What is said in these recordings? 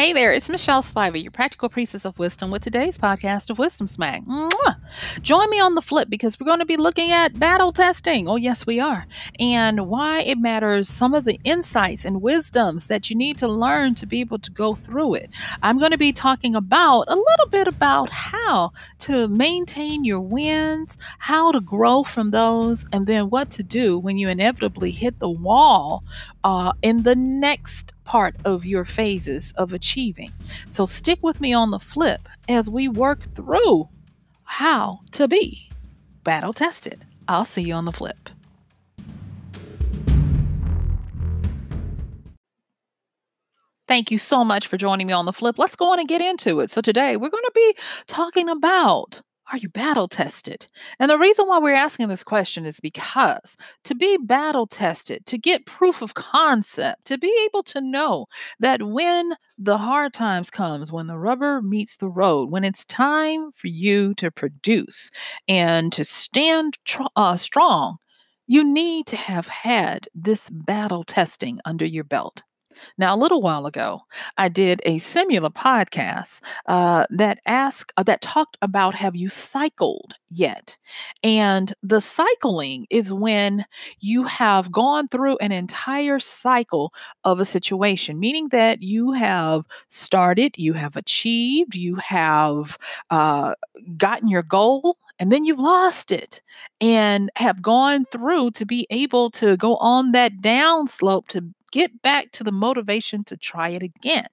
Hey there, it's Michelle Spivey, your practical priestess of wisdom, with today's podcast of Wisdom Smack. Mwah! Join me on the flip because we're going to be looking at battle testing. Oh, yes, we are. And why it matters, some of the insights and wisdoms that you need to learn to be able to go through it. I'm going to be talking about a little bit about how to maintain your wins, how to grow from those, and then what to do when you inevitably hit the wall uh, in the next part of your phases of achieving. So stick with me on the flip as we work through how to be battle tested. I'll see you on the flip. Thank you so much for joining me on the flip. Let's go on and get into it. So, today we're going to be talking about are you battle tested? And the reason why we're asking this question is because to be battle tested, to get proof of concept, to be able to know that when the hard times comes, when the rubber meets the road, when it's time for you to produce and to stand tr- uh, strong, you need to have had this battle testing under your belt. Now, a little while ago, I did a similar podcast uh, that asked uh, that talked about have you cycled yet? And the cycling is when you have gone through an entire cycle of a situation, meaning that you have started, you have achieved, you have uh, gotten your goal, and then you've lost it and have gone through to be able to go on that down slope to get back to the motivation to try it again.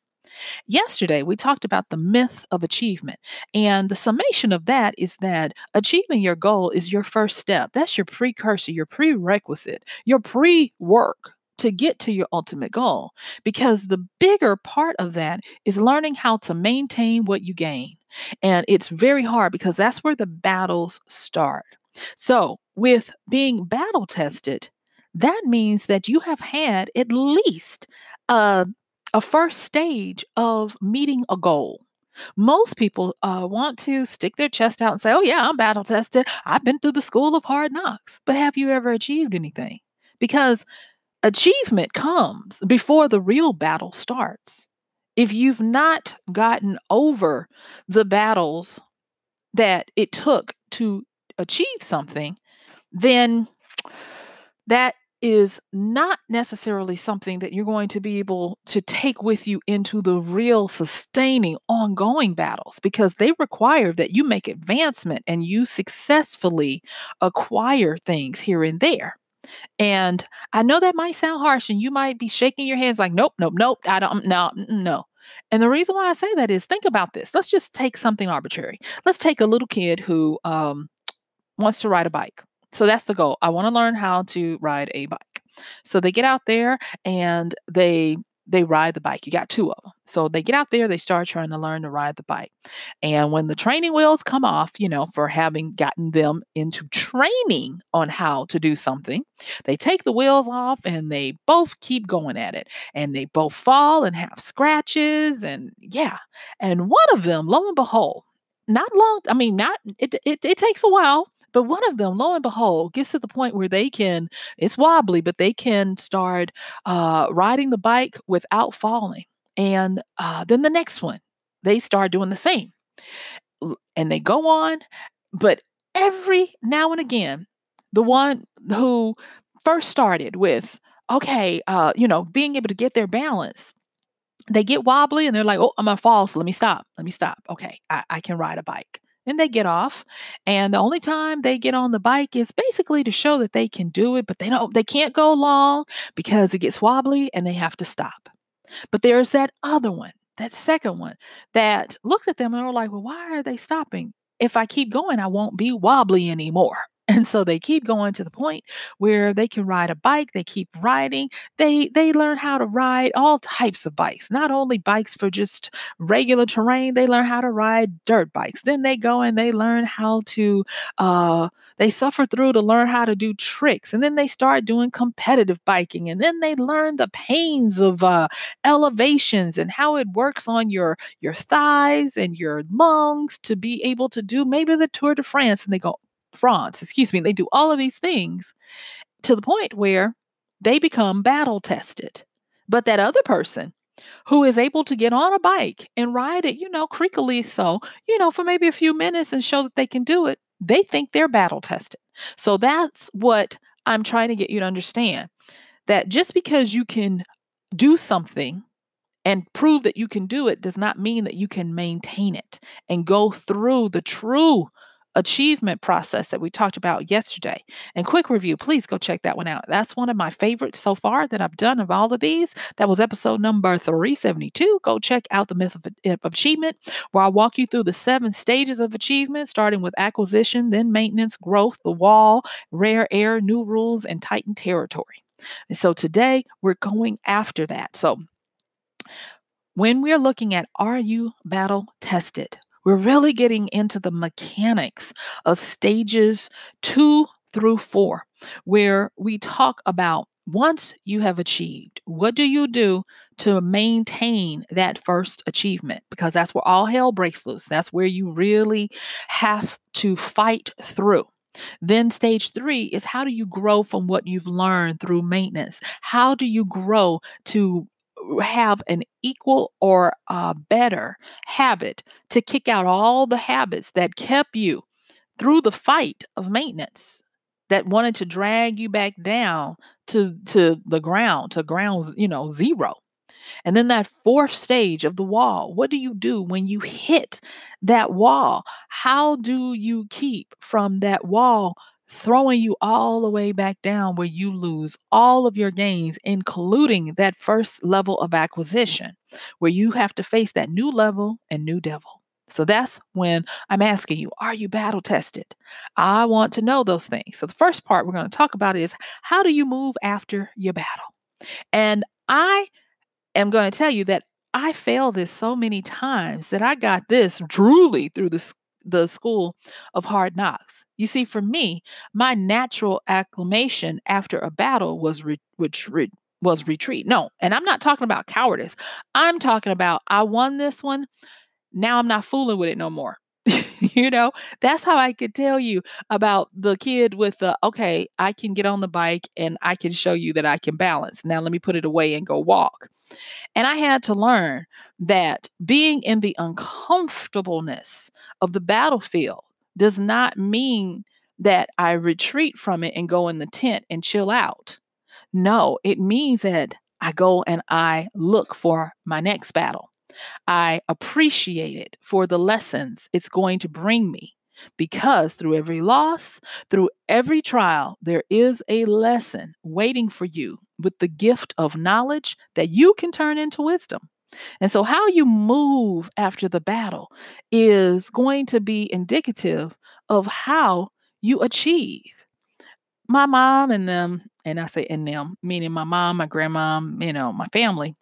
Yesterday, we talked about the myth of achievement. And the summation of that is that achieving your goal is your first step. That's your precursor, your prerequisite, your pre work to get to your ultimate goal. Because the bigger part of that is learning how to maintain what you gain. And it's very hard because that's where the battles start. So, with being battle tested, that means that you have had at least a, first stage of meeting a goal. Most people uh, want to stick their chest out and say, Oh, yeah, I'm battle tested. I've been through the school of hard knocks. But have you ever achieved anything? Because achievement comes before the real battle starts. If you've not gotten over the battles that it took to achieve something, then that is not necessarily something that you're going to be able to take with you into the real sustaining ongoing battles because they require that you make advancement and you successfully acquire things here and there. And I know that might sound harsh and you might be shaking your hands like, nope, nope, nope, I don't, no, no. And the reason why I say that is think about this. Let's just take something arbitrary. Let's take a little kid who um, wants to ride a bike. So that's the goal. I want to learn how to ride a bike. So they get out there and they they ride the bike. You got two of them. So they get out there, they start trying to learn to ride the bike. And when the training wheels come off, you know, for having gotten them into training on how to do something, they take the wheels off and they both keep going at it. And they both fall and have scratches. And yeah. And one of them, lo and behold, not long, I mean, not, it, it, it takes a while but one of them, lo and behold, gets to the point where they can, it's wobbly, but they can start uh, riding the bike without falling. And uh, then the next one, they start doing the same. And they go on, but every now and again, the one who first started with, okay, uh, you know, being able to get their balance they get wobbly and they're like, oh, I'm gonna fall. So let me stop. Let me stop. Okay, I, I can ride a bike. And they get off. And the only time they get on the bike is basically to show that they can do it, but they don't, they can't go long because it gets wobbly and they have to stop. But there's that other one, that second one, that looked at them and were like, well, why are they stopping? If I keep going, I won't be wobbly anymore. And so they keep going to the point where they can ride a bike, they keep riding. They they learn how to ride all types of bikes, not only bikes for just regular terrain, they learn how to ride dirt bikes. Then they go and they learn how to uh they suffer through to learn how to do tricks. And then they start doing competitive biking and then they learn the pains of uh elevations and how it works on your your thighs and your lungs to be able to do maybe the Tour de France and they go, France, excuse me, they do all of these things to the point where they become battle tested. But that other person who is able to get on a bike and ride it, you know, creakily so, you know, for maybe a few minutes and show that they can do it, they think they're battle tested. So that's what I'm trying to get you to understand that just because you can do something and prove that you can do it does not mean that you can maintain it and go through the true achievement process that we talked about yesterday. And quick review, please go check that one out. That's one of my favorites so far that I've done of all of these. That was episode number 372. Go check out the myth of, uh, of achievement, where I walk you through the seven stages of achievement, starting with acquisition, then maintenance, growth, the wall, rare air, new rules, and titan territory. And so today we're going after that. So when we're looking at are you battle tested? We're really getting into the mechanics of stages two through four, where we talk about once you have achieved, what do you do to maintain that first achievement? Because that's where all hell breaks loose. That's where you really have to fight through. Then, stage three is how do you grow from what you've learned through maintenance? How do you grow to have an equal or a better habit to kick out all the habits that kept you through the fight of maintenance that wanted to drag you back down to to the ground to ground you know zero. And then that fourth stage of the wall what do you do when you hit that wall? How do you keep from that wall throwing you all the way back down where you lose all of your gains, including that first level of acquisition, where you have to face that new level and new devil. So that's when I'm asking you, are you battle tested? I want to know those things. So the first part we're going to talk about is how do you move after your battle? And I am going to tell you that I failed this so many times that I got this truly through the the school of hard knocks. You see, for me, my natural acclamation after a battle was re- which re- was retreat. No, and I'm not talking about cowardice. I'm talking about I won this one. Now I'm not fooling with it no more. You know, that's how I could tell you about the kid with the okay, I can get on the bike and I can show you that I can balance. Now let me put it away and go walk. And I had to learn that being in the uncomfortableness of the battlefield does not mean that I retreat from it and go in the tent and chill out. No, it means that I go and I look for my next battle. I appreciate it for the lessons it's going to bring me. Because through every loss, through every trial, there is a lesson waiting for you with the gift of knowledge that you can turn into wisdom. And so, how you move after the battle is going to be indicative of how you achieve. My mom and them, and I say and them, meaning my mom, my grandma, you know, my family,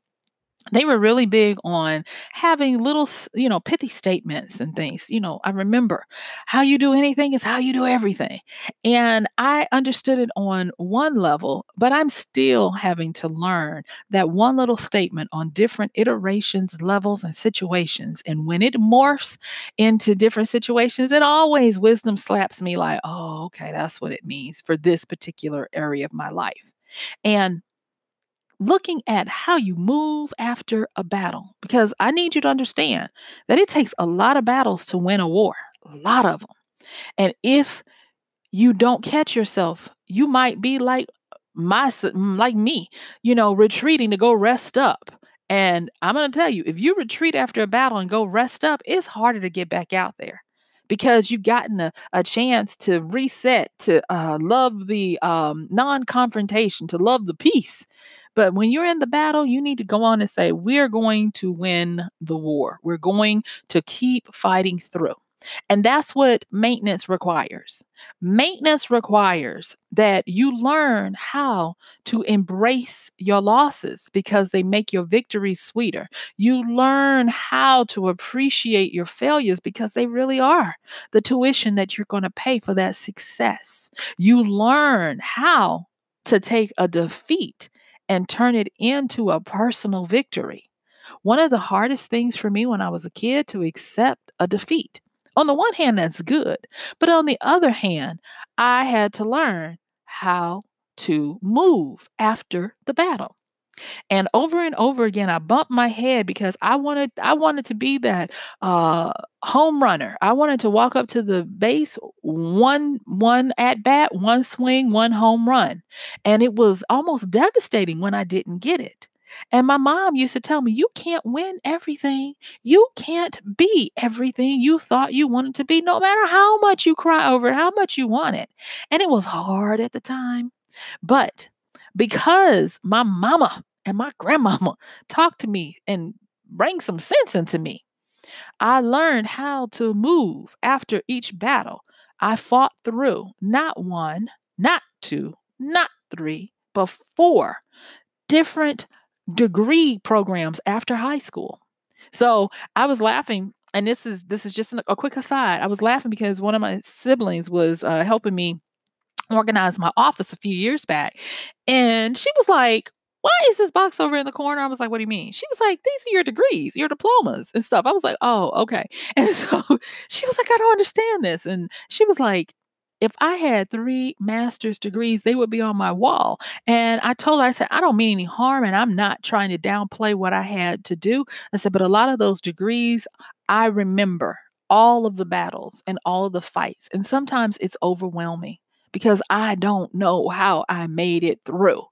they were really big on having little, you know, pithy statements and things. You know, I remember how you do anything is how you do everything. And I understood it on one level, but I'm still having to learn that one little statement on different iterations, levels, and situations. And when it morphs into different situations, it always wisdom slaps me like, oh, okay, that's what it means for this particular area of my life. And looking at how you move after a battle because I need you to understand that it takes a lot of battles to win a war, a lot of them. And if you don't catch yourself, you might be like my mm, like me, you know, retreating to go rest up And I'm going to tell you, if you retreat after a battle and go rest up, it's harder to get back out there because you've gotten a, a chance to reset, to uh, love the um, non confrontation, to love the peace. But when you're in the battle, you need to go on and say, We're going to win the war. We're going to keep fighting through. And that's what maintenance requires. Maintenance requires that you learn how to embrace your losses because they make your victories sweeter. You learn how to appreciate your failures because they really are the tuition that you're going to pay for that success. You learn how to take a defeat and turn it into a personal victory. One of the hardest things for me when I was a kid to accept a defeat on the one hand, that's good. But on the other hand, I had to learn how to move after the battle. And over and over again, I bumped my head because I wanted I wanted to be that uh, home runner. I wanted to walk up to the base, one one at bat, one swing, one home run, and it was almost devastating when I didn't get it. And my mom used to tell me, You can't win everything. You can't be everything you thought you wanted to be, no matter how much you cry over it, how much you want it. And it was hard at the time. But because my mama and my grandmama talked to me and bring some sense into me, I learned how to move after each battle. I fought through not one, not two, not three, but four different degree programs after high school. So I was laughing, and this is this is just a quick aside. I was laughing because one of my siblings was uh, helping me organize my office a few years back, and she was like, why is this box over in the corner? I was like, what do you mean? She was like, these are your degrees, your diplomas and stuff. I was like, oh, okay. And so she was like, I don't understand this. And she was like, if I had three master's degrees, they would be on my wall. And I told her, I said, I don't mean any harm and I'm not trying to downplay what I had to do. I said, but a lot of those degrees, I remember all of the battles and all of the fights. And sometimes it's overwhelming because I don't know how I made it through.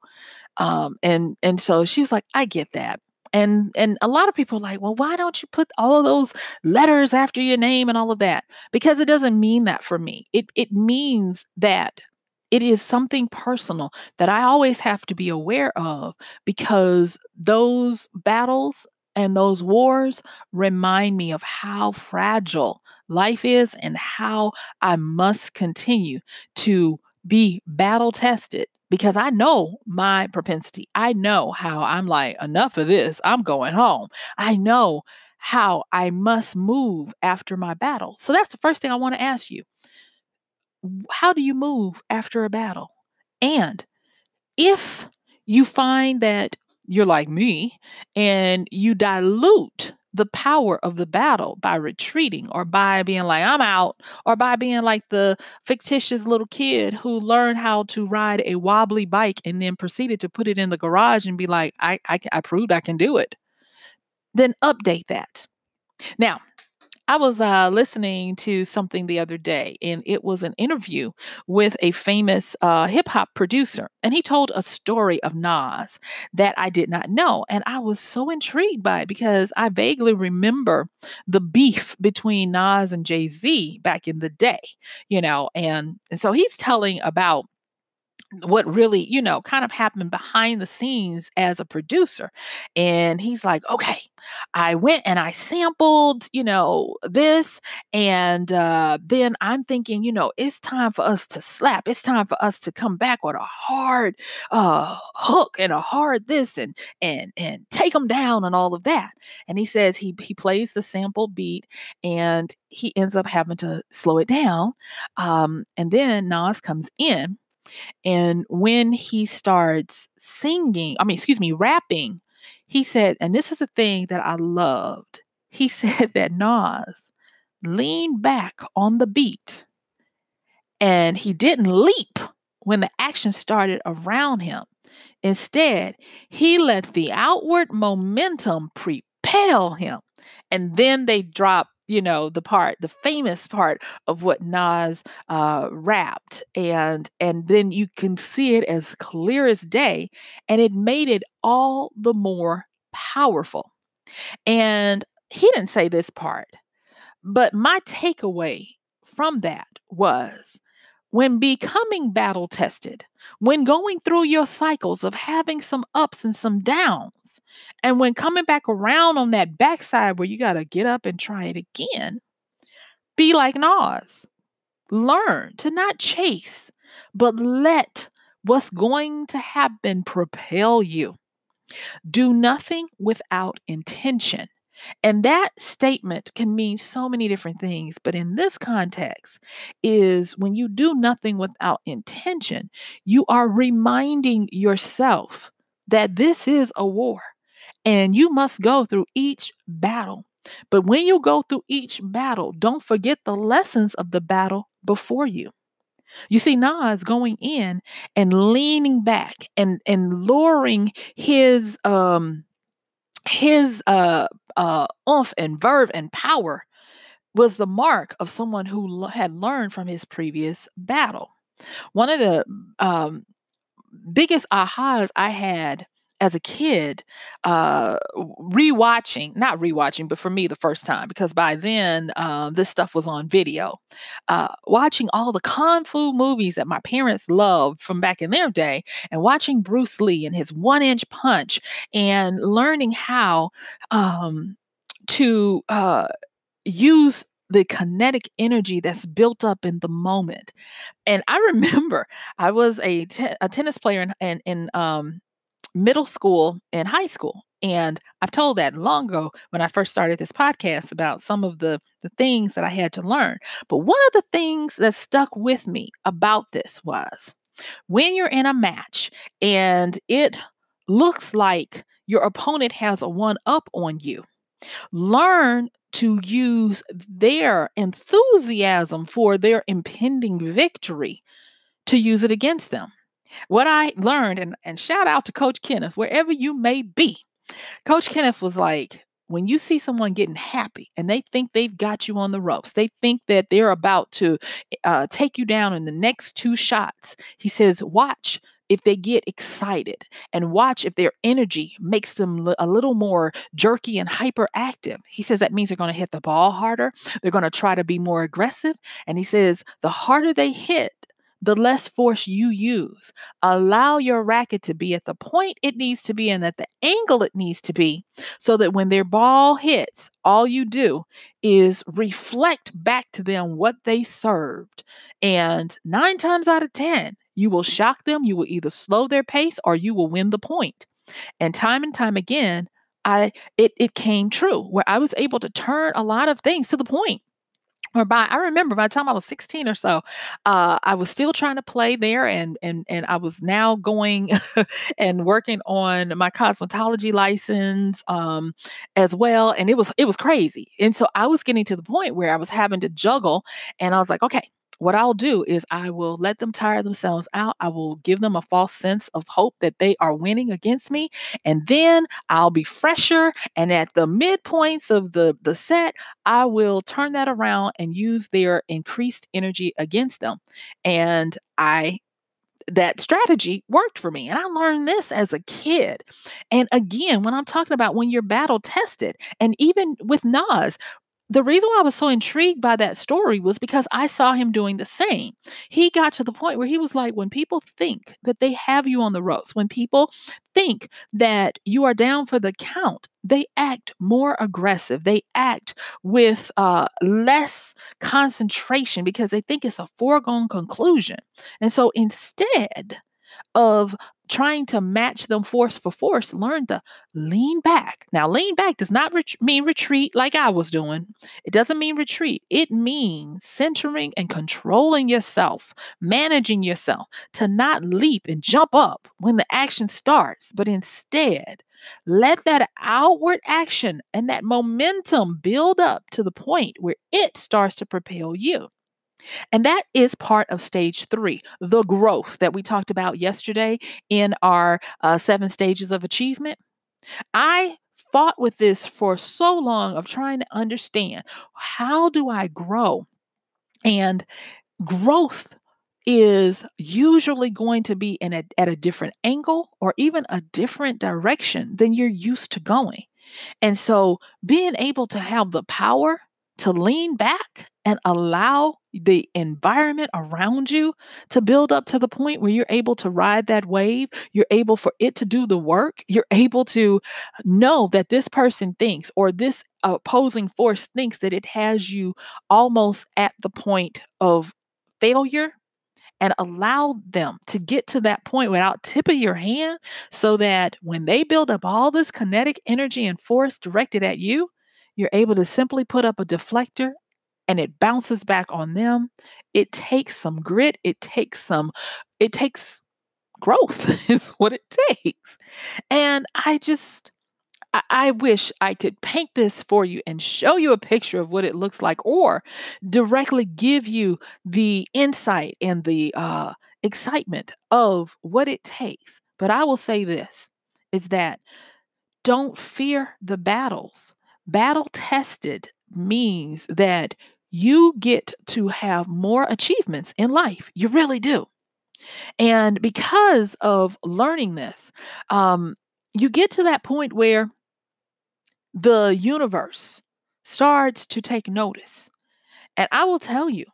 Um, and and so she was like, I get that and and a lot of people are like well why don't you put all of those letters after your name and all of that? Because it doesn't mean that for me. It it means that it is something personal that I always have to be aware of because those battles and those wars remind me of how fragile life is and how I must continue to be battle tested because I know my propensity. I know how I'm like, enough of this. I'm going home. I know how I must move after my battle. So that's the first thing I want to ask you. How do you move after a battle? And if you find that you're like me and you dilute the power of the battle by retreating or by being like, I'm out, or by being like the fictitious little kid who learned how to ride a wobbly bike and then proceeded to put it in the garage and be like, I, I, I proved I can do it. Then update that. Now, I was uh, listening to something the other day, and it was an interview with a famous uh, hip hop producer. And he told a story of Nas that I did not know. And I was so intrigued by it because I vaguely remember the beef between Nas and Jay Z back in the day, you know. And, and so he's telling about what really, you know, kind of happened behind the scenes as a producer. And he's like, okay, I went and I sampled, you know, this. And uh, then I'm thinking, you know, it's time for us to slap. It's time for us to come back with a hard uh, hook and a hard this and and and take them down and all of that. And he says he he plays the sample beat and he ends up having to slow it down. Um, and then Nas comes in and when he starts singing, I mean, excuse me, rapping, he said, and this is a thing that I loved. He said that Nas leaned back on the beat and he didn't leap when the action started around him. Instead, he let the outward momentum propel him. And then they dropped you know the part the famous part of what Nas uh rapped and and then you can see it as clear as day and it made it all the more powerful. And he didn't say this part, but my takeaway from that was when becoming battle tested, when going through your cycles of having some ups and some downs, and when coming back around on that backside where you got to get up and try it again, be like Nas. Learn to not chase, but let what's going to happen propel you. Do nothing without intention. And that statement can mean so many different things, but in this context is when you do nothing without intention, you are reminding yourself that this is a war and you must go through each battle. But when you go through each battle, don't forget the lessons of the battle before you. You see Nas going in and leaning back and and lowering his um his uh uh oomph and verve and power was the mark of someone who had learned from his previous battle. One of the um biggest ahas I had as a kid, uh, rewatching, not rewatching, but for me, the first time, because by then um, this stuff was on video. Uh, watching all the Kung Fu movies that my parents loved from back in their day, and watching Bruce Lee and his one inch punch, and learning how um, to uh, use the kinetic energy that's built up in the moment. And I remember I was a, te- a tennis player in, in, in um, middle school and high school. And I've told that long ago when I first started this podcast about some of the, the things that I had to learn. But one of the things that stuck with me about this was when you're in a match and it looks like your opponent has a one up on you, learn to use their enthusiasm for their impending victory to use it against them. What I learned, and, and shout out to Coach Kenneth, wherever you may be, Coach Kenneth was like, when you see someone getting happy and they think they've got you on the ropes, they think that they're about to uh, take you down in the next two shots, he says, watch if they get excited and watch if their energy makes them a little more jerky and hyperactive. He says that means they're going to hit the ball harder. They're going to try to be more aggressive. And he says the harder they hit, the less force you use. Allow your racket to be at the point it needs to be and at the angle it needs to be so that when their ball hits, all you do is reflect back to them what they served. And nine times out of 10, you will shock them. You will either slow their pace or you will win the point. And time and time again, I it it came true where I was able to turn a lot of things to the point or by I remember by the time I was 16 or so, uh, I was still trying to play there and and and I was now going and working on my cosmetology license um, as well. And it was it was crazy. And so I was getting to the point where I was having to juggle and I was like, okay, what I'll do is I will let them tire themselves out. I will give them a false sense of hope that they are winning against me. And then I'll be fresher. And at the midpoints of the, the set, I will turn that around and use their increased energy against them. And I that strategy worked for me. And I learned this as a kid. And again, when I'm talking about when you're battle tested, and even with Nas, the reason why I was so intrigued by that story was because I saw him doing the same. He got to the point where he was like, when people think that they have you on the ropes, when people think that you are down for the count, they act more aggressive. They act with uh, less concentration because they think it's a foregone conclusion. And so instead, of trying to match them force for force, learn to lean back. Now, lean back does not ret- mean retreat like I was doing. It doesn't mean retreat. It means centering and controlling yourself, managing yourself to not leap and jump up when the action starts, but instead, let that outward action and that momentum build up to the point where it starts to propel you. And that is part of stage three, the growth that we talked about yesterday in our uh, seven stages of achievement. I fought with this for so long of trying to understand how do I grow? And growth is usually going to be in a, at a different angle or even a different direction than you're used to going. And so being able to have the power to lean back and allow the environment around you to build up to the point where you're able to ride that wave, you're able for it to do the work, you're able to know that this person thinks or this opposing force thinks that it has you almost at the point of failure and allow them to get to that point without tipping your hand so that when they build up all this kinetic energy and force directed at you, you're able to simply put up a deflector and it bounces back on them. It takes some grit, it takes some, it takes growth, is what it takes. And I just, I, wish I could paint this for you and show you a picture of what it looks like, or directly give you the insight and the uh, excitement of what it takes. But I will say this is that don't fear the battles. Battle tested means that you get to have more achievements in life. You really do. And because of learning this, um, you get to that point where the universe starts to take notice. And I will tell you,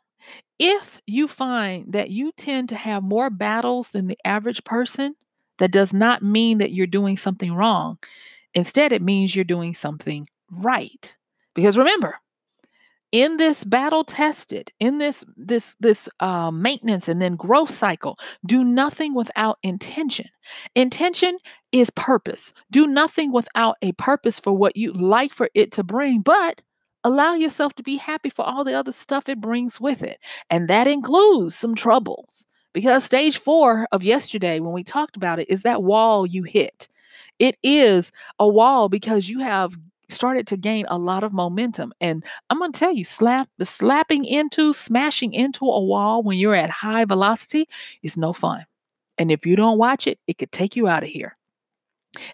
if you find that you tend to have more battles than the average person, that does not mean that you're doing something wrong. Instead, it means you're doing something right. Because remember, in this battle tested in this this this uh, maintenance and then growth cycle do nothing without intention. Intention is purpose. Do nothing without a purpose for what you like for it to bring but allow yourself to be happy for all the other stuff it brings with it and that includes some troubles because stage four of yesterday when we talked about it is that wall you hit. It is a wall because you have started to gain a lot of momentum. And I'm going to tell you, slap slapping into, smashing into a wall when you're at high velocity is no fun. And if you don't watch it, it could take you out of here.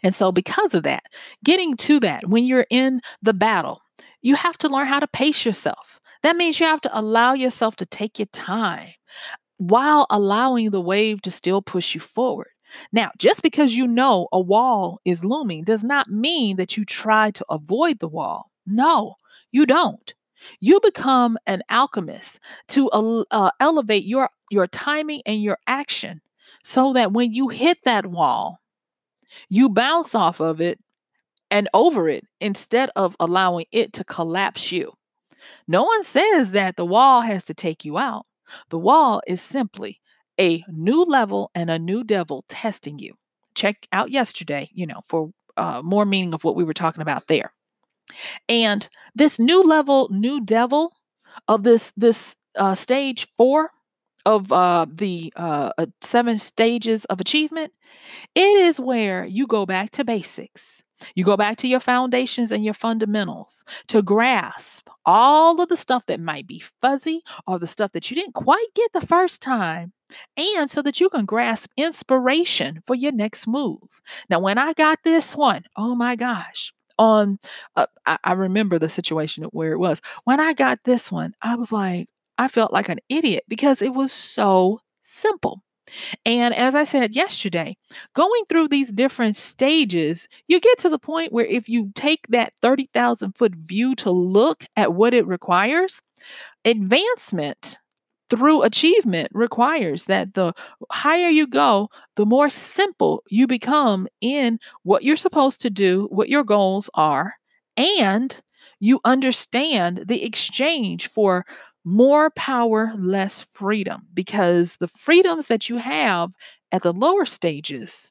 And so, because of that, getting to that, when you're in the battle, you have to learn how to pace yourself. That means you have to allow yourself to take your time while allowing the wave to still push you forward. Now, just because you know a wall is looming does not mean that you try to avoid the wall. No, you don't. You become an alchemist to uh, elevate your, your timing and your action so that when you hit that wall, you bounce off of it and over it instead of allowing it to collapse you. No one says that the wall has to take you out. The wall is simply a new level and a new devil testing you. Check out yesterday, you know, for uh, more meaning of what we were talking about there. And this new level, new devil of this this uh, stage four of uh, the uh, uh, seven stages of achievement, it is where you go back to basics. You go back to your foundations and your fundamentals to grasp all of the stuff that might be fuzzy or the stuff that you didn't quite get the first time, and so that you can grasp inspiration for your next move. Now, when I got this one, oh my gosh, on uh, I, I remember the situation where it was when I got this one, I was like, I felt like an idiot because it was so simple. And as I said yesterday, going through these different stages, you get to the point where if you take that 30,000 foot view to look at what it requires, advancement through achievement requires that the higher you go, the more simple you become in what you're supposed to do, what your goals are, and you understand the exchange for more power, less freedom, because the freedoms that you have at the lower stages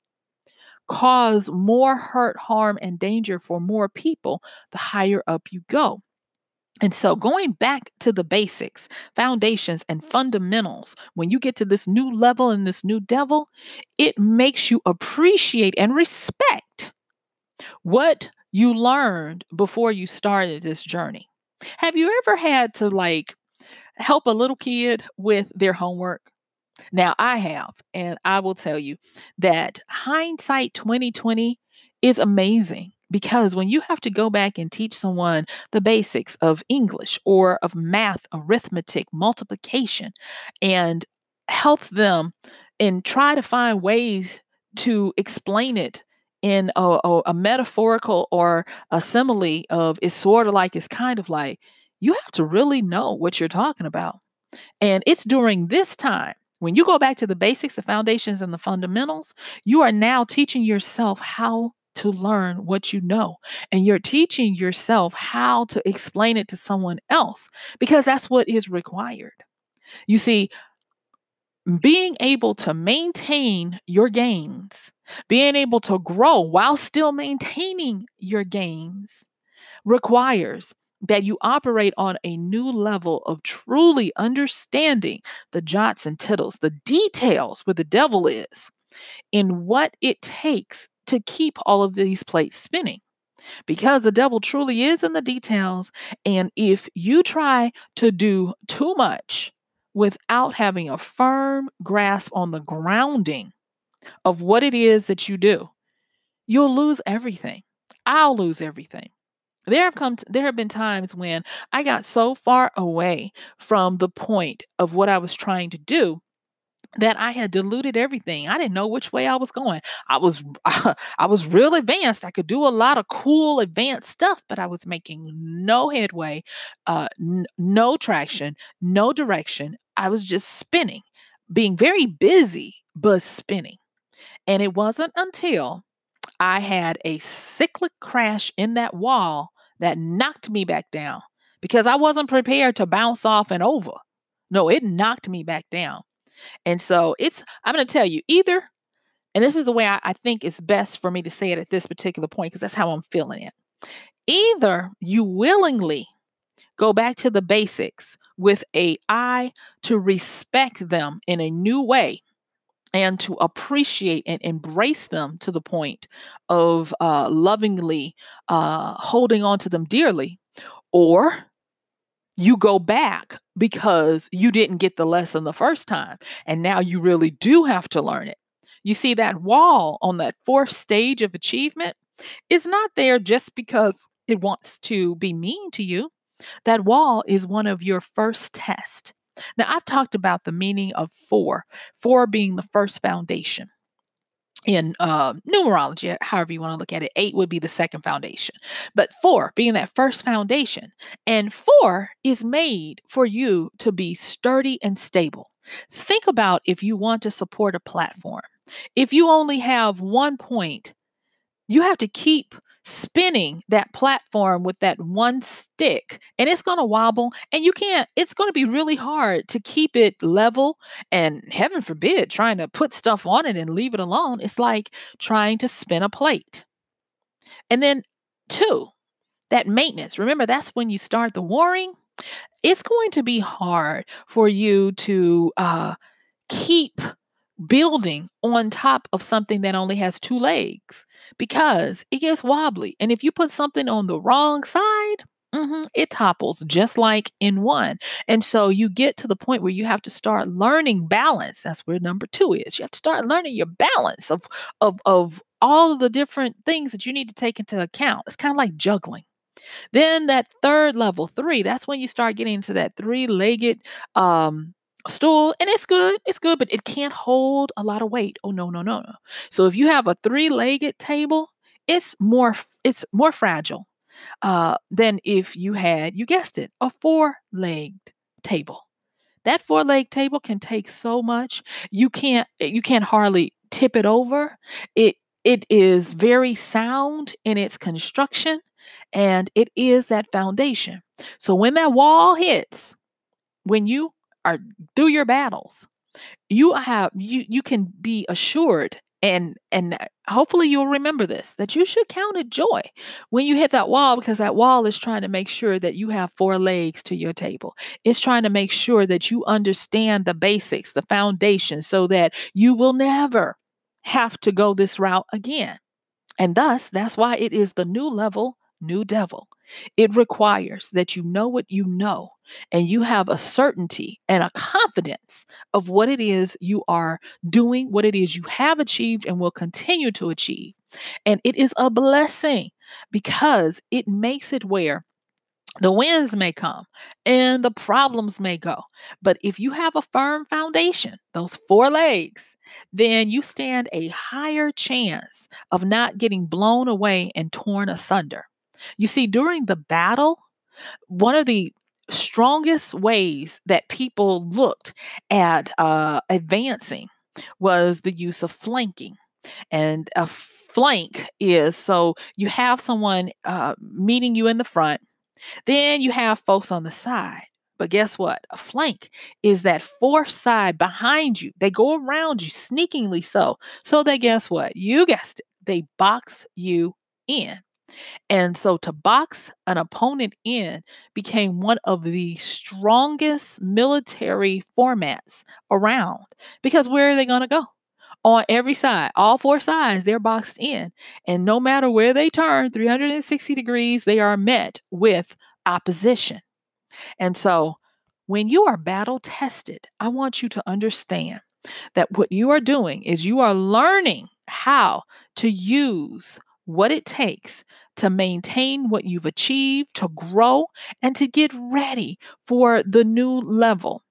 cause more hurt, harm, and danger for more people the higher up you go. And so, going back to the basics, foundations, and fundamentals, when you get to this new level and this new devil, it makes you appreciate and respect what you learned before you started this journey. Have you ever had to like help a little kid with their homework? Now, I have, and I will tell you that hindsight 2020 is amazing because when you have to go back and teach someone the basics of English or of math, arithmetic, multiplication, and help them and try to find ways to explain it in a, a, a metaphorical or a simile of it's sort of like it's kind of like you have to really know what you're talking about. And it's during this time when you go back to the basics the foundations and the fundamentals you are now teaching yourself how to learn what you know. And you're teaching yourself how to explain it to someone else because that's what is required. You see, being able to maintain your gains, being able to grow while still maintaining your gains requires that you operate on a new level of truly understanding the jots and tittles, the details where the devil is, in what it takes to keep all of these plates spinning because the devil truly is in the details. And if you try to do too much without having a firm grasp on the grounding of what it is that you do, you'll lose everything. I'll lose everything. There have come there have been times when I got so far away from the point of what I was trying to do that I had diluted everything. I didn't know which way I was going. I was I was real advanced. I could do a lot of cool advanced stuff, but I was making no headway, uh, n- no traction, no direction. I was just spinning, being very busy, but spinning. And it wasn't until I had a cyclic crash in that wall that knocked me back down because I wasn't prepared to bounce off and over. No, it knocked me back down. And so it's, I'm going to tell you either, and this is the way I, I think it's best for me to say it at this particular point because that's how I'm feeling it. Either you willingly go back to the basics with a eye to respect them in a new way and to appreciate and embrace them to the point of uh, lovingly uh, holding on to them dearly, or you go back because you didn't get the lesson the first time. And now you really do have to learn it. You see, that wall on that fourth stage of achievement is not there just because it wants to be mean to you. That wall is one of your first tests. Now, I've talked about the meaning of four, four being the first foundation in uh, numerology, however you want to look at it, eight would be the second foundation, but four being that first foundation. And four is made for you to be sturdy and stable. Think about if you want to support a platform. If you only have one point, you have to keep spinning that platform with that one stick and it's going to wobble and you can't it's going to be really hard to keep it level and heaven forbid trying to put stuff on it and leave it alone it's like trying to spin a plate. And then two that maintenance remember that's when you start the warring? It's going to be hard for you to uh, keep building on top of something that only has two legs because it gets wobbly. And if you put something on the wrong side, mm-hmm, it topples just like in one. And so you get to the point where you have to start learning balance. That's where number two is. You have to start learning your balance of of of all of the different things that you need to take into account. It's kind of like juggling. Then that third level, three, that's when you start getting into that three-legged um stool and it's good it's good but it can't hold a lot of weight. Oh no no no no. So if you have a three-legged table it's more it's more fragile uh, than if you had you guessed it a four-legged table. That four-legged table can take so much you can't you can't hardly tip it over. It it is very sound in its construction and it is that foundation. So when that wall hits when you are through your battles. You have you you can be assured and and uh, hopefully you'll remember this that you should count it joy when you hit that wall because that wall is trying to make sure that you have four legs to your table. It's trying to make sure that you understand the basics the foundation so that you will never have to go this route again. And thus that's why it is the new level new devil it requires that you know what you know and you have a certainty and a confidence of what it is you are doing, what it is you have achieved and will continue to achieve. And it is a blessing because it makes it where the winds may come and the problems may go. But if you have a firm foundation, those four legs, then you stand a higher chance of not getting blown away and torn asunder. You see, during the battle, one of the strongest ways that people looked at uh, advancing was the use of flanking. And a flank is so you have someone uh, meeting you in the front then you have folks on the side. But guess what? A flank is that fourth side behind you. They go around you sneakingly so. So they guess what? You guessed it. They box you in. And so to box an opponent in became one of the strongest military formats around because where are they going to go? On every side, all four sides, they're boxed in. And no matter where they turn, 360 degrees, they are met with opposition. And so when you are battle tested, I want you to understand that what you are doing is you are learning how to use what it takes to maintain what you've achieved, to grow, and to get ready for the new level,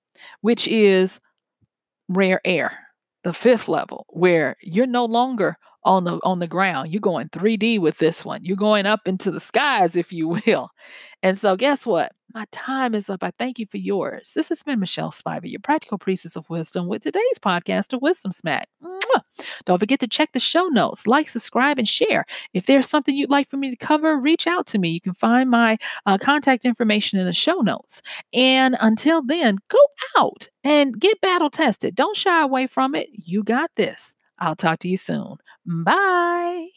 which is rare air, the fifth level, where you're no longer on the on the ground. You're going 3D with this one. You're going up into the skies, if you will. And so, guess what? My time is up. I thank you for yours. This has been Michelle Spiva, your practical priestess of wisdom, with today's podcast of Wisdom Smack. Mwah! Don't forget to check the show notes, like, subscribe, and share. If there's something you'd like for me to cover, reach out to me. You can find my uh, contact information in the show notes. And until then, go out and get battle tested. Don't shy away from it. You got this. I'll talk to you soon. Bye.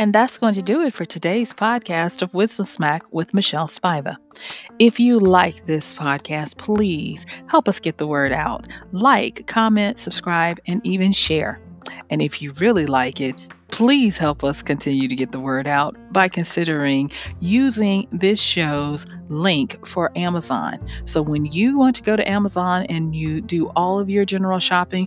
And that's going to do it for today's podcast of Wisdom Smack with Michelle Spiva. If you like this podcast, please help us get the word out. Like, comment, subscribe, and even share. And if you really like it, please help us continue to get the word out by considering using this show's link for Amazon. So when you want to go to Amazon and you do all of your general shopping,